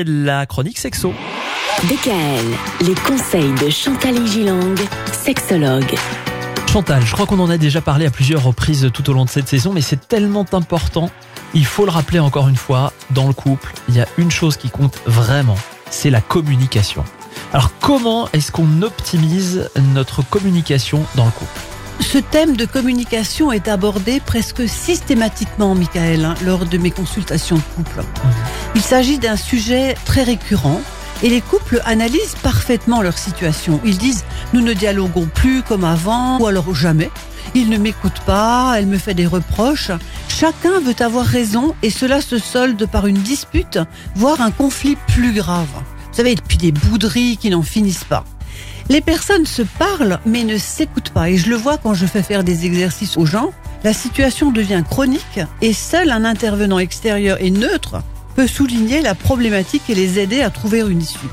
c'est la chronique sexo. DKL, les conseils de Chantal Gilang, sexologue. Chantal, je crois qu'on en a déjà parlé à plusieurs reprises tout au long de cette saison, mais c'est tellement important. Il faut le rappeler encore une fois, dans le couple, il y a une chose qui compte vraiment, c'est la communication. Alors comment est-ce qu'on optimise notre communication dans le couple? Ce thème de communication est abordé presque systématiquement, Michael, hein, lors de mes consultations de couple. Il s'agit d'un sujet très récurrent et les couples analysent parfaitement leur situation. Ils disent nous ne dialoguons plus comme avant ou alors jamais. Il ne m'écoute pas, elle me fait des reproches. Chacun veut avoir raison et cela se solde par une dispute, voire un conflit plus grave. Vous savez, depuis des bouderies qui n'en finissent pas. Les personnes se parlent mais ne s'écoutent pas et je le vois quand je fais faire des exercices aux gens. La situation devient chronique et seul un intervenant extérieur et neutre peut souligner la problématique et les aider à trouver une issue.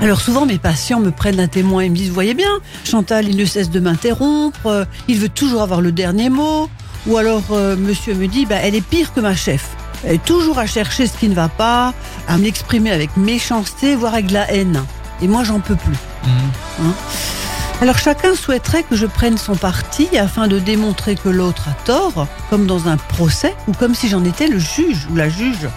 Alors souvent mes patients me prennent un témoin et me disent, vous voyez bien, Chantal, il ne cesse de m'interrompre, euh, il veut toujours avoir le dernier mot, ou alors euh, monsieur me dit, bah, elle est pire que ma chef. Elle est toujours à chercher ce qui ne va pas, à m'exprimer avec méchanceté, voire avec de la haine. Et moi, j'en peux plus. Hein Alors chacun souhaiterait que je prenne son parti afin de démontrer que l'autre a tort, comme dans un procès, ou comme si j'en étais le juge ou la juge.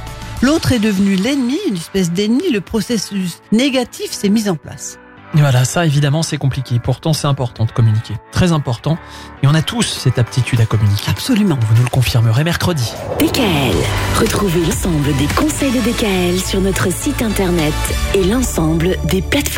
L'autre est devenu l'ennemi, une espèce d'ennemi, le processus négatif s'est mis en place. Et voilà, ça évidemment c'est compliqué. Pourtant c'est important de communiquer. Très important. Et on a tous cette aptitude à communiquer. Absolument. Vous nous le confirmerez mercredi. DKL, retrouvez l'ensemble des conseils de DKL sur notre site internet et l'ensemble des plateformes.